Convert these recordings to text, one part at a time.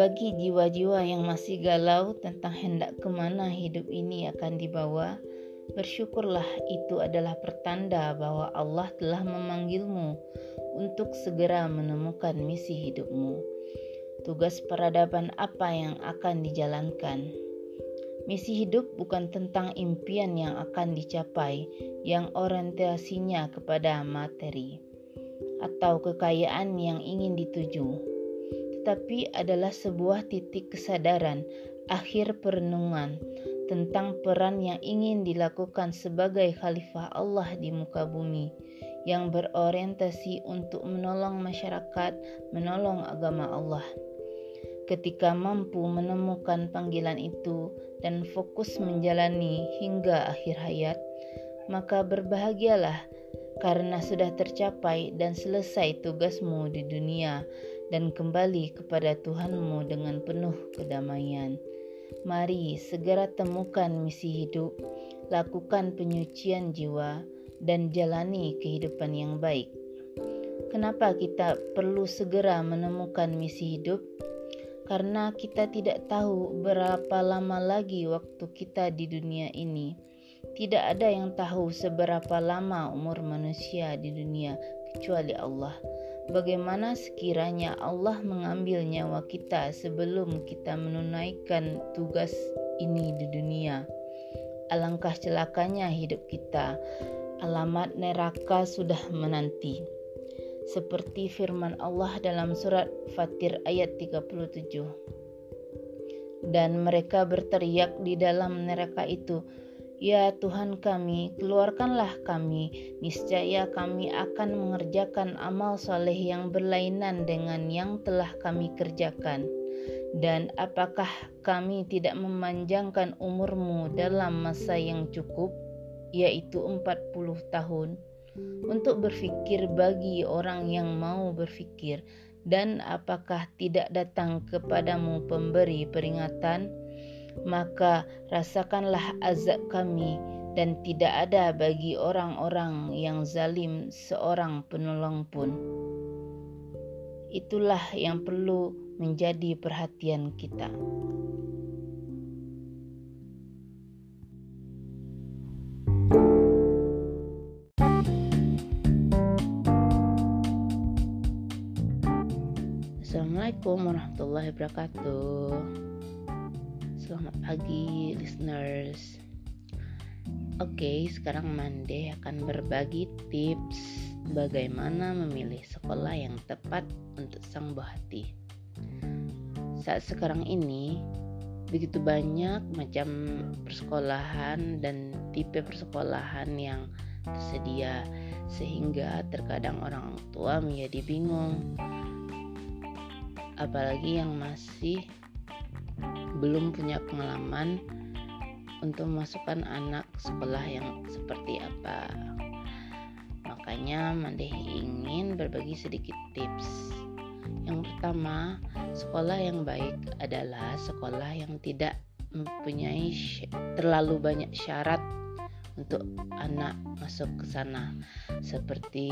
Bagi jiwa-jiwa yang masih galau tentang hendak ke mana hidup ini akan dibawa, bersyukurlah itu adalah pertanda bahwa Allah telah memanggilmu untuk segera menemukan misi hidupmu. Tugas peradaban apa yang akan dijalankan? Misi hidup bukan tentang impian yang akan dicapai, yang orientasinya kepada materi atau kekayaan yang ingin dituju, tetapi adalah sebuah titik kesadaran akhir perenungan tentang peran yang ingin dilakukan sebagai khalifah Allah di muka bumi yang berorientasi untuk menolong masyarakat, menolong agama Allah. Ketika mampu menemukan panggilan itu dan fokus menjalani hingga akhir hayat, maka berbahagialah karena sudah tercapai dan selesai tugasmu di dunia dan kembali kepada Tuhanmu dengan penuh kedamaian. Mari segera temukan misi hidup, lakukan penyucian jiwa, dan jalani kehidupan yang baik. Kenapa kita perlu segera menemukan misi hidup? Karena kita tidak tahu berapa lama lagi waktu kita di dunia ini tidak ada yang tahu seberapa lama umur manusia di dunia kecuali Allah. Bagaimana sekiranya Allah mengambil nyawa kita sebelum kita menunaikan tugas ini di dunia? Alangkah celakanya hidup kita. Alamat neraka sudah menanti. Seperti firman Allah dalam surat Fatir ayat 37. Dan mereka berteriak di dalam neraka itu, Ya Tuhan kami, keluarkanlah kami, niscaya kami akan mengerjakan amal soleh yang berlainan dengan yang telah kami kerjakan. Dan apakah kami tidak memanjangkan umurmu dalam masa yang cukup, yaitu 40 tahun, untuk berfikir bagi orang yang mau berfikir, dan apakah tidak datang kepadamu pemberi peringatan, maka rasakanlah azab kami dan tidak ada bagi orang-orang yang zalim seorang penolong pun. Itulah yang perlu menjadi perhatian kita. Assalamualaikum warahmatullahi wabarakatuh. Selamat pagi listeners. Oke okay, sekarang Mande akan berbagi tips Bagaimana memilih sekolah yang tepat untuk sang buah hati Saat sekarang ini Begitu banyak macam persekolahan dan tipe persekolahan yang tersedia Sehingga terkadang orang tua menjadi bingung. Apalagi yang masih belum punya pengalaman untuk memasukkan anak sekolah yang seperti apa. Makanya Mandeh ingin berbagi sedikit tips. Yang pertama, sekolah yang baik adalah sekolah yang tidak mempunyai terlalu banyak syarat untuk anak masuk ke sana seperti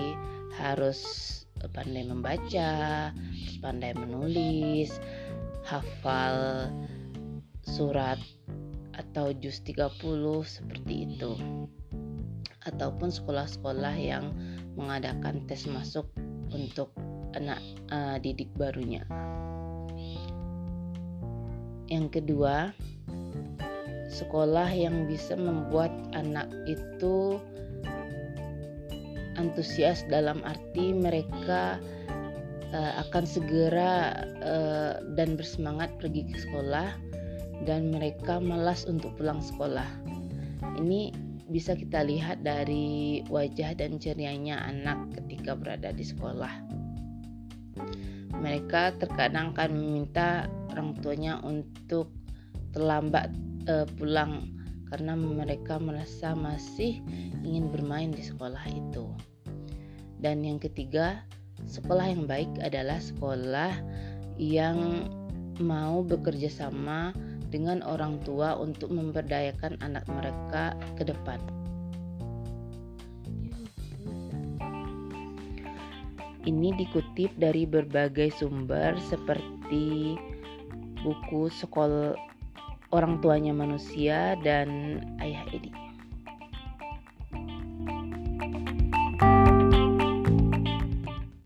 harus pandai membaca, pandai menulis, hafal surat atau juz 30 seperti itu ataupun sekolah-sekolah yang mengadakan tes masuk untuk anak uh, didik barunya. Yang kedua, sekolah yang bisa membuat anak itu antusias dalam arti mereka uh, akan segera uh, dan bersemangat pergi ke sekolah dan mereka malas untuk pulang sekolah. Ini bisa kita lihat dari wajah dan cerianya anak ketika berada di sekolah. Mereka terkadang akan meminta orang tuanya untuk terlambat uh, pulang karena mereka merasa masih ingin bermain di sekolah itu. Dan yang ketiga, Sekolah yang baik adalah sekolah yang mau bekerja sama dengan orang tua untuk memberdayakan anak mereka ke depan. Ini dikutip dari berbagai sumber seperti buku Sekolah Orang Tuanya Manusia dan Ayah Edi.